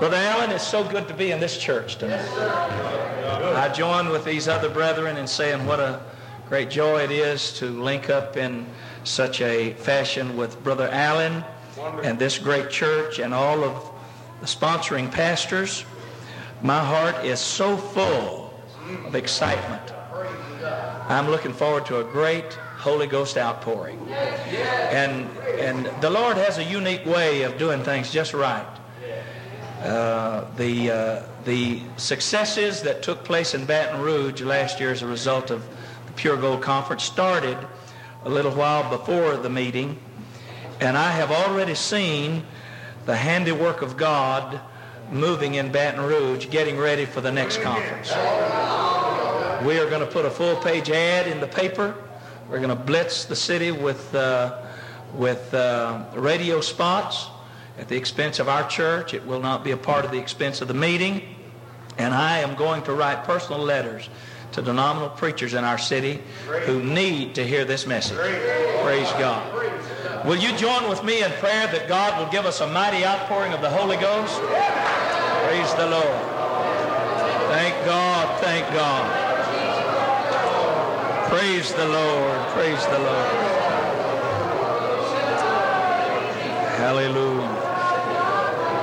Brother Allen, it's so good to be in this church tonight. I join with these other brethren in saying what a great joy it is to link up in such a fashion with Brother Allen and this great church and all of the sponsoring pastors. My heart is so full of excitement. I'm looking forward to a great Holy Ghost outpouring. And, and the Lord has a unique way of doing things just right. Uh, the, uh, the successes that took place in Baton Rouge last year as a result of the Pure Gold Conference started a little while before the meeting, and I have already seen the handiwork of God moving in Baton Rouge, getting ready for the next conference. We are going to put a full page ad in the paper. We're going to blitz the city with, uh, with uh, radio spots at the expense of our church. It will not be a part of the expense of the meeting. And I am going to write personal letters to the nominal preachers in our city who need to hear this message. Praise God. Will you join with me in prayer that God will give us a mighty outpouring of the Holy Ghost? Praise the Lord. Thank God. Thank God. Praise the Lord. Praise the Lord. Hallelujah.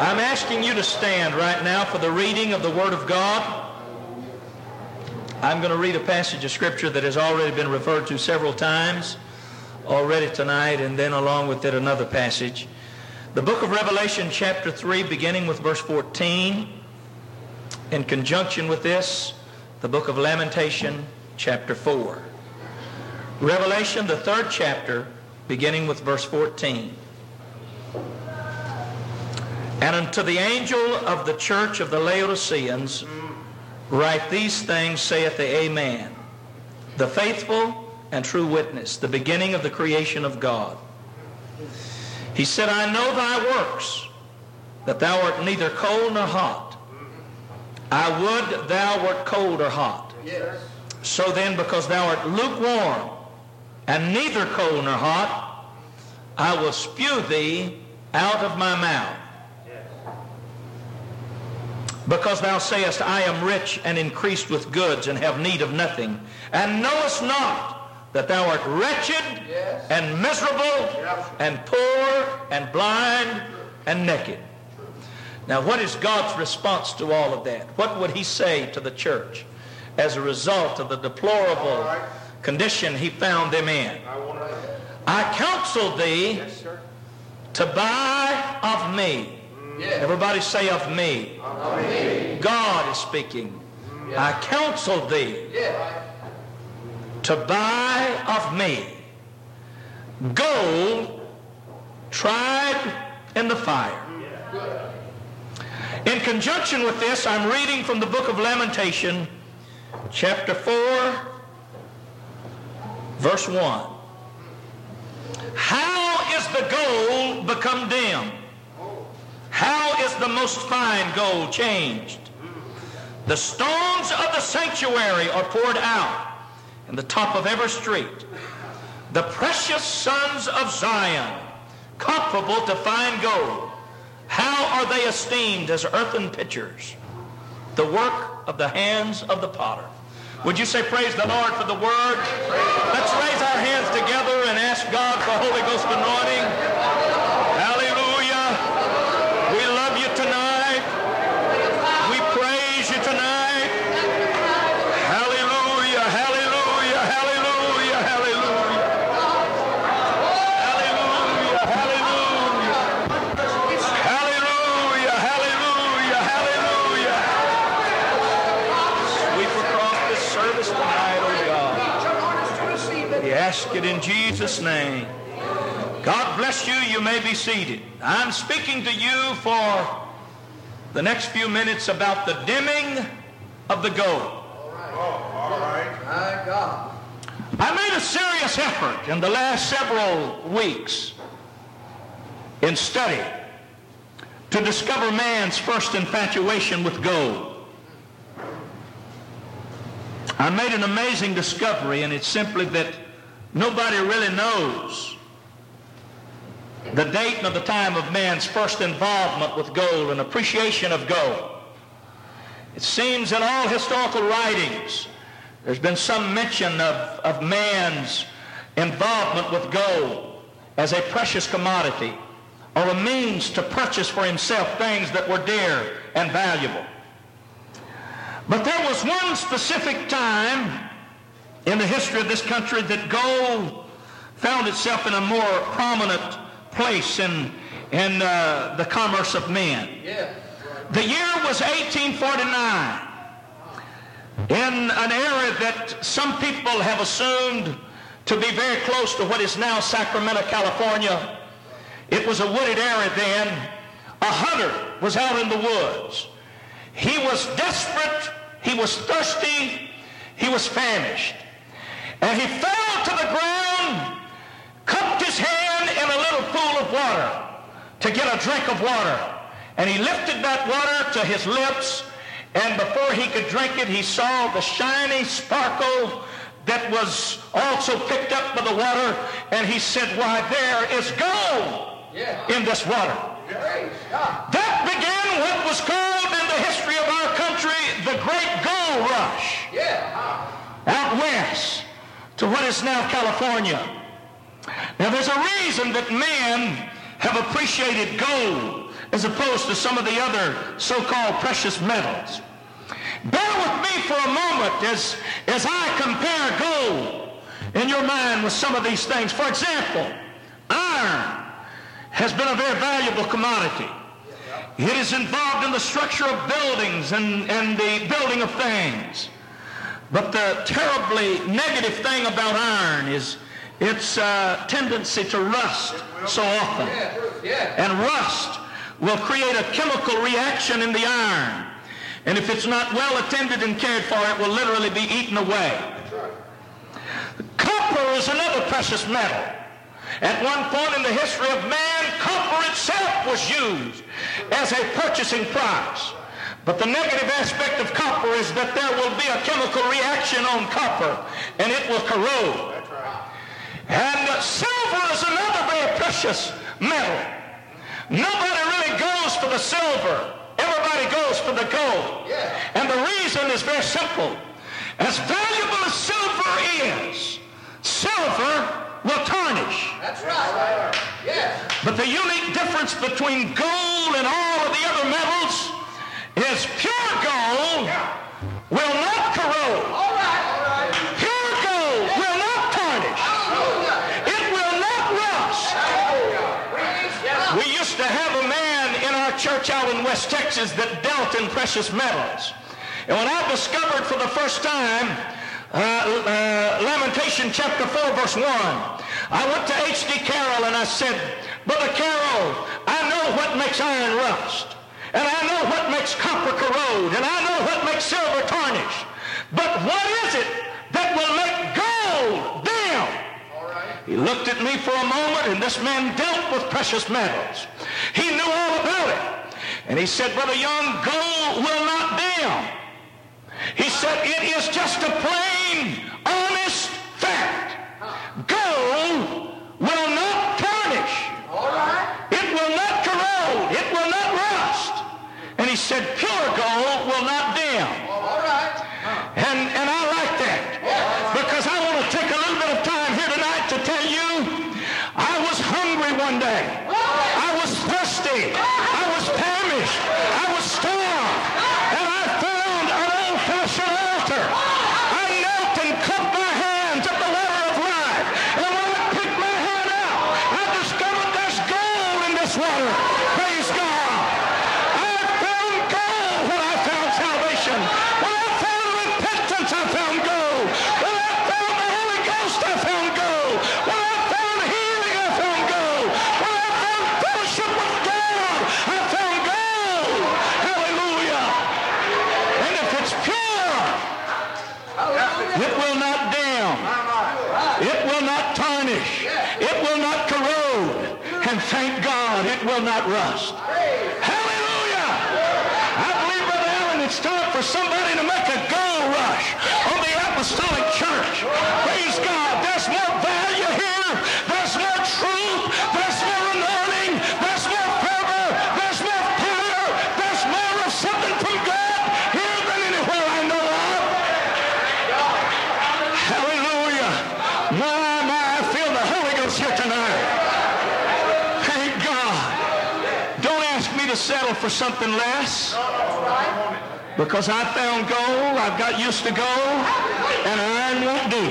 I'm asking you to stand right now for the reading of the Word of God. I'm going to read a passage of Scripture that has already been referred to several times already tonight, and then along with it another passage. The book of Revelation, chapter 3, beginning with verse 14. In conjunction with this, the book of Lamentation, chapter 4. Revelation, the third chapter, beginning with verse 14. And unto the angel of the church of the Laodiceans, Write these things, saith the Amen, the faithful and true witness, the beginning of the creation of God. He said, I know thy works, that thou art neither cold nor hot. I would thou wert cold or hot. Yes. So then, because thou art lukewarm, and neither cold nor hot, I will spew thee out of my mouth. Because thou sayest, I am rich and increased with goods and have need of nothing, and knowest not that thou art wretched yes. and miserable yes. and poor and blind and naked. Now, what is God's response to all of that? What would he say to the church as a result of the deplorable right. condition he found them in? I, I counsel thee yes, to buy of me Everybody say of me. God is speaking. I counsel thee to buy of me gold tried in the fire. In conjunction with this, I'm reading from the book of Lamentation, chapter 4, verse 1. How is the gold become dim? How is the most fine gold changed? The stones of the sanctuary are poured out in the top of every street. The precious sons of Zion, comparable to fine gold, how are they esteemed as earthen pitchers? The work of the hands of the potter. Would you say praise the Lord for the word? Let's raise our hands together and ask God for Holy Ghost anointing. Ask it in Jesus' name. God bless you. You may be seated. I'm speaking to you for the next few minutes about the dimming of the right. Oh, all right. My God. I made a serious effort in the last several weeks in study to discover man's first infatuation with gold. I made an amazing discovery, and it's simply that Nobody really knows the date and the time of man's first involvement with gold and appreciation of gold. It seems in all historical writings there's been some mention of, of man's involvement with gold as a precious commodity or a means to purchase for himself things that were dear and valuable. But there was one specific time in the history of this country that gold found itself in a more prominent place in, in uh, the commerce of men. Yeah. The year was 1849. In an area that some people have assumed to be very close to what is now Sacramento, California, it was a wooded area then. A hunter was out in the woods. He was desperate. He was thirsty. He was famished. And he fell to the ground, cupped his hand in a little pool of water to get a drink of water. And he lifted that water to his lips, and before he could drink it, he saw the shiny sparkle that was also picked up by the water, and he said, Why, there is gold in this water. That began what was called in the history of our country the Great Gold Rush. Out west to what is now California. Now there's a reason that men have appreciated gold as opposed to some of the other so-called precious metals. Bear with me for a moment as, as I compare gold in your mind with some of these things. For example, iron has been a very valuable commodity. It is involved in the structure of buildings and, and the building of things. But the terribly negative thing about iron is its uh, tendency to rust so often. And rust will create a chemical reaction in the iron. And if it's not well attended and cared for, it will literally be eaten away. Copper is another precious metal. At one point in the history of man, copper itself was used as a purchasing price. But the negative aspect of copper is that there will be a chemical reaction on copper and it will corrode. And silver is another very precious metal. Nobody really goes for the silver. Everybody goes for the gold. And the reason is very simple. As valuable as silver is, silver will tarnish. That's right. Yes. But the unique difference between gold and all of the other metals is pure gold will not corrode. All right. All right. Pure gold will not tarnish. It will not rust. We used to have a man in our church out in West Texas that dealt in precious metals. And when I discovered for the first time uh, uh, Lamentation chapter 4 verse 1, I went to H.D. Carroll and I said, Brother Carroll, I know what makes iron rust. And I know what makes copper corrode. And I know what makes silver tarnish. But what is it that will make gold dim? He looked at me for a moment, and this man dealt with precious metals. He knew all about it. And he said, Brother Young, gold will not dim. He said, it is just a plain, not rust. For something less. Oh, because I found gold, I've got used to gold, and iron won't do.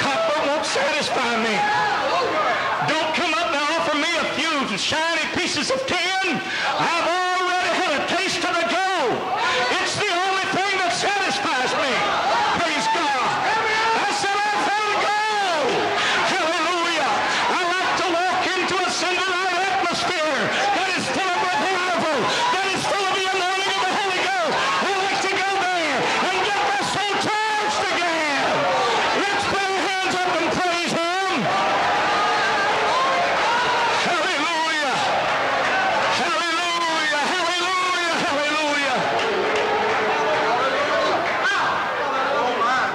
Copper won't satisfy me. Don't come up and offer me a few shiny pieces of tin. I've already had a taste of the gold. It's the only thing that satisfies me. Praise God. I said I found gold. Hallelujah. I like to walk into a Sunday night atmosphere that is full of revival, that is full of the anointing of the Holy Ghost. I like to go there and get my soul charged again. Let's put our hands up and praise Him. Hallelujah. Hallelujah. Hallelujah. Hallelujah.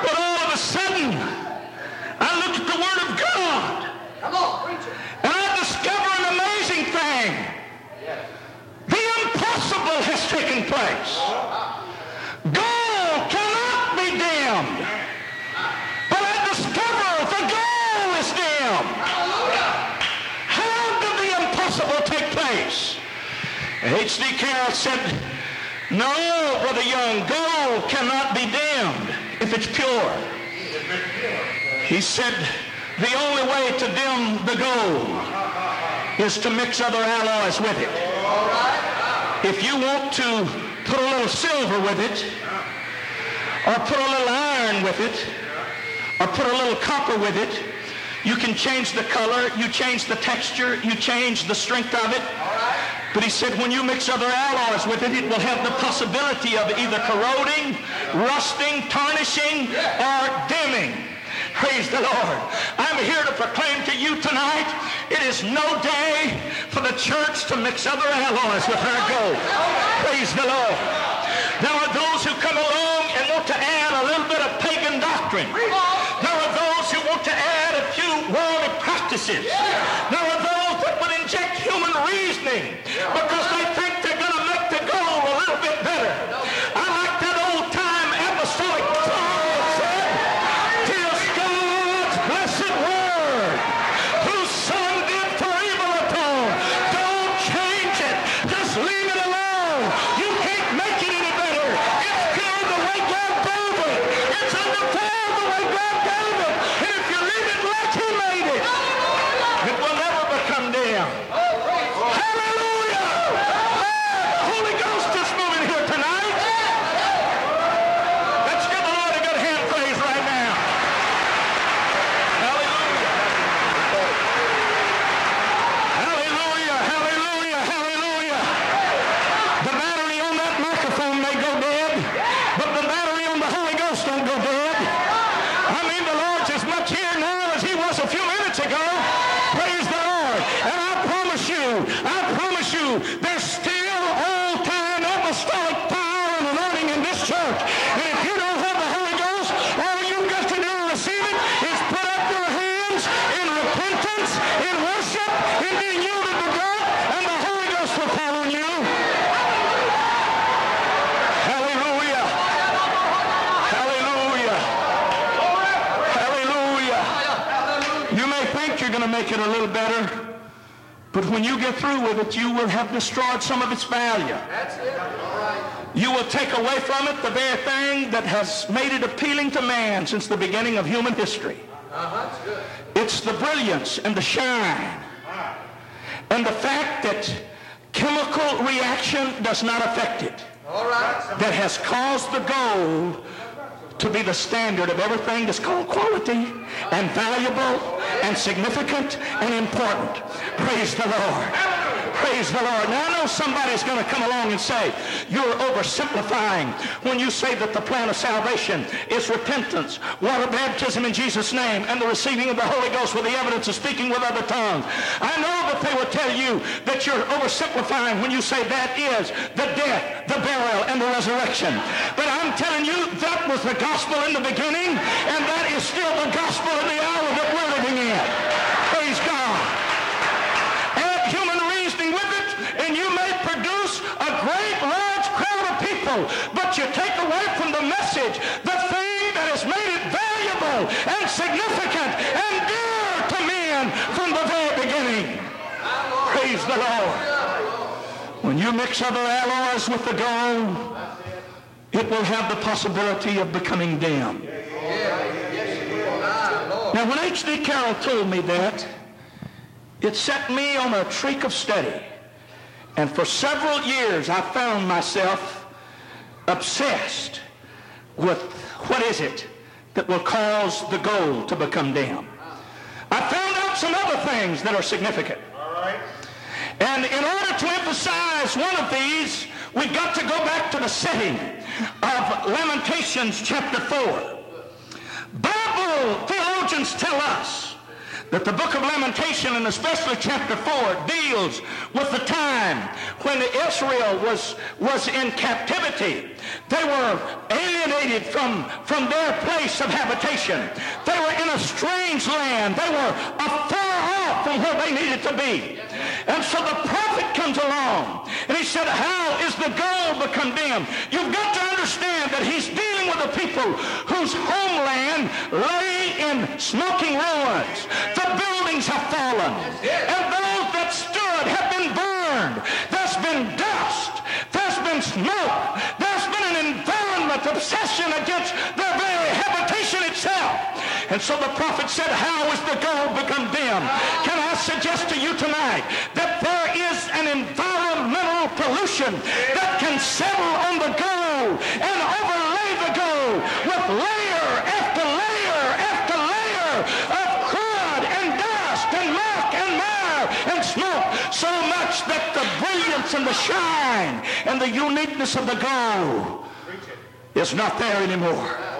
But all of a sudden, I looked at the Word of God Come on, preach it. and I discover an amazing thing. The impossible has taken place. Gold cannot be dimmed. But I discover the goal is dimmed. How did the place? H.D. Carroll said, no, Brother Young, gold cannot be dimmed if it's pure. He said, the only way to dim the gold is to mix other alloys with it. If you want to put a little silver with it, or put a little iron with it, or put a little copper with it, you can change the color, you change the texture, you change the strength of it. But he said when you mix other alloys with it, it will have the possibility of either corroding, rusting, tarnishing, or dimming. Praise the Lord. I'm here to proclaim to you tonight, it is no day for the church to mix other alloys with her gold. Praise the Lord. There are those who come along and want to add a little bit of pagan doctrine. There are those who want to add a few worldly practices. There are inject human reasoning because they think they're going to make the goal a little bit better. I like that old time apostolic song that said, "'Tis God's blessed word, whose Son did for evil atone. Don't change it. Just leave it alone. You can't make it any better. It's good the way God gave it. It's undefiled the way God gave it. And if you leave it like He made it, it will never become dim. Hallelujah! The Holy Ghost is moving here tonight. Let's give the Lord a good hand praise right now. Hallelujah. Hallelujah, hallelujah, hallelujah. The battery on that microphone may go dead, but the battery on the Holy Ghost don't go dead. I mean, the Lord's as much here now as he was a few minutes ago. Praise the Lord. And I promise you, I promise you, there's still old-time apostolic power and anointing in this church. And if you don't have the Holy Ghost, all you've got to do to receive it is put up your hands in repentance, in worship, in being yielded to God, and the Holy Ghost will fall on you. Hallelujah. Hallelujah. Hallelujah. You may think you're going to make it a little better, but when you get through with it, you will have destroyed some of its value. That's it. All right. You will take away from it the very thing that has made it appealing to man since the beginning of human history. Uh-huh. That's good. It's the brilliance and the shine and the fact that chemical reaction does not affect it All right. that has caused the gold to be the standard of everything that's called quality and valuable and significant and important. Praise the Lord. Praise the Lord. Now I know somebody's going to come along and say, you're oversimplifying when you say that the plan of salvation is repentance, water baptism in Jesus' name, and the receiving of the Holy Ghost with the evidence of speaking with other tongues. I know that they will tell you that you're oversimplifying when you say that is the death, the burial, and the resurrection. But I'm telling you, that was the gospel in the beginning, and that is still the gospel in the hour that we're living in. Praise God. Add human reasoning with it, and you may produce a great large people, but you take away from the message the thing that has made it valuable and significant and dear to men from the very beginning. Praise the Lord. When you mix other alloys with the gold, it will have the possibility of becoming dim. Now, when H.D. Carroll told me that, it set me on a streak of study. And for several years, I found myself obsessed with what is it that will cause the gold to become dim. I found out some other things that are significant. And in order to emphasize one of these, we've got to go back to the setting of Lamentations chapter 4. Bible theologians tell us that the book of Lamentation, and especially chapter 4, deals with the time when Israel was, was in captivity. They were alienated from, from their place of habitation. They were in a strange land. They were a off from where they needed to be. And so the prophet comes along and he said, how is the gold become dim? You've got to understand that he's dealing with a people whose homeland lay in smoking ruins. The buildings have fallen. And those that stood have been burned. There's been dust. There's been smoke. There's been an environment obsession against their. And so the prophet said, how is the gold become dim? Can I suggest to you tonight that there is an environmental pollution that can settle on the gold and overlay the gold with layer after layer after layer of crud and dust and muck and mire and smoke so much that the brilliance and the shine and the uniqueness of the gold is not there anymore.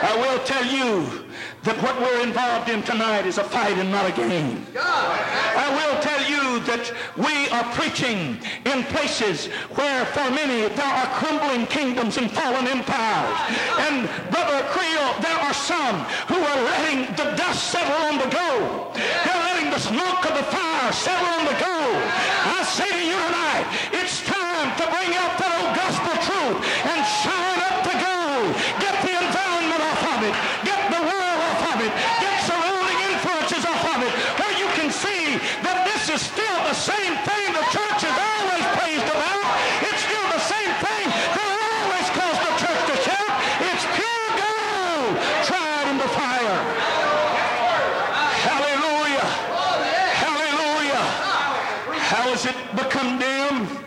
I will tell you that what we're involved in tonight is a fight and not a game. I will tell you that we are preaching in places where for many there are crumbling kingdoms and fallen empires. And Brother Creel, there are some who are letting the dust settle on the gold. They're letting the smoke of the fire settle on the gold. I say to you tonight, it's time to bring out that has it become dim?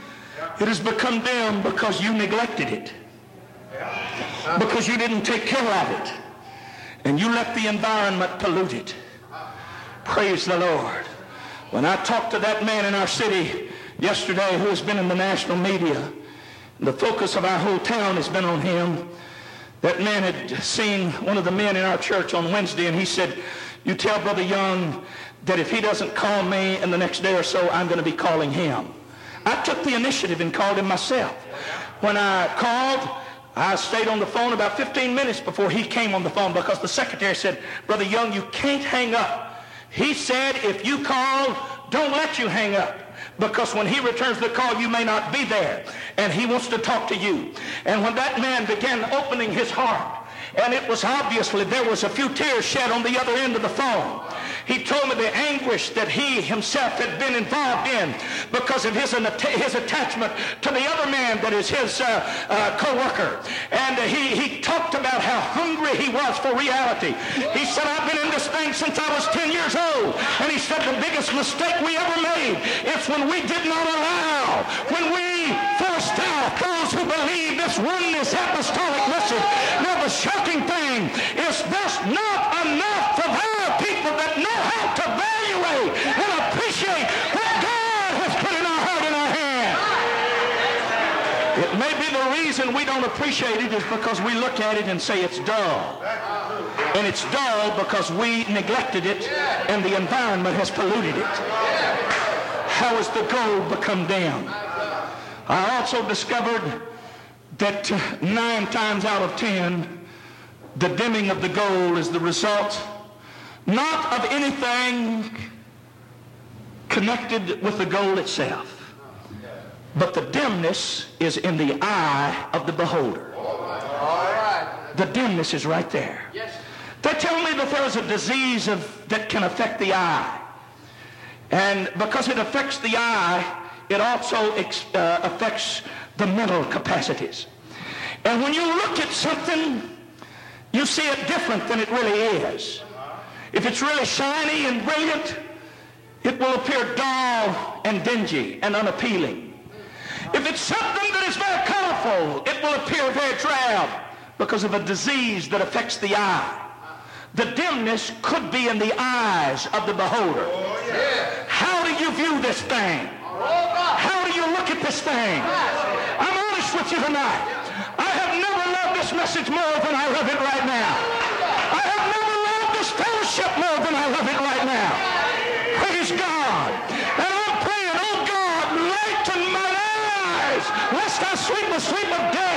It has become dim because you neglected it. Because you didn't take care of it. And you let the environment pollute it. Praise the Lord. When I talked to that man in our city yesterday who has been in the national media, the focus of our whole town has been on him. That man had seen one of the men in our church on Wednesday, and he said, you tell Brother Young that if he doesn't call me in the next day or so, I'm going to be calling him. I took the initiative and called him myself. When I called, I stayed on the phone about 15 minutes before he came on the phone because the secretary said, Brother Young, you can't hang up. He said, if you call, don't let you hang up because when he returns the call, you may not be there. And he wants to talk to you. And when that man began opening his heart, and it was obviously there was a few tears shed on the other end of the phone. He told me the anguish that he himself had been involved in because of his, his attachment to the other man that is his uh, uh, co-worker. And uh, he, he talked about how hungry he was for reality. He said, I've been in this thing since I was 10 years old. And he said the biggest mistake we ever made is when we did not allow, when we forced out those who believe this oneness apostolic message. Now the shocking thing is there's not enough of our people that know how to evaluate and appreciate what God has put in our heart and our hand. It may be the reason we don't appreciate it is because we look at it and say it's dull. And it's dull because we neglected it and the environment has polluted it. How has the gold become dim? I also discovered that nine times out of ten, the dimming of the gold is the result not of anything connected with the gold itself, but the dimness is in the eye of the beholder. The dimness is right there. They tell me that there is a disease of, that can affect the eye. And because it affects the eye, it also ex- uh, affects the mental capacities. And when you look at something, you see it different than it really is. If it's really shiny and brilliant, it will appear dull and dingy and unappealing. If it's something that is very colorful, it will appear very drab because of a disease that affects the eye. The dimness could be in the eyes of the beholder. Oh, How do you view this thing? How do you look at this thing? I'm honest with you tonight. I have never loved this message more than I love it right now. Sleep the sleep of death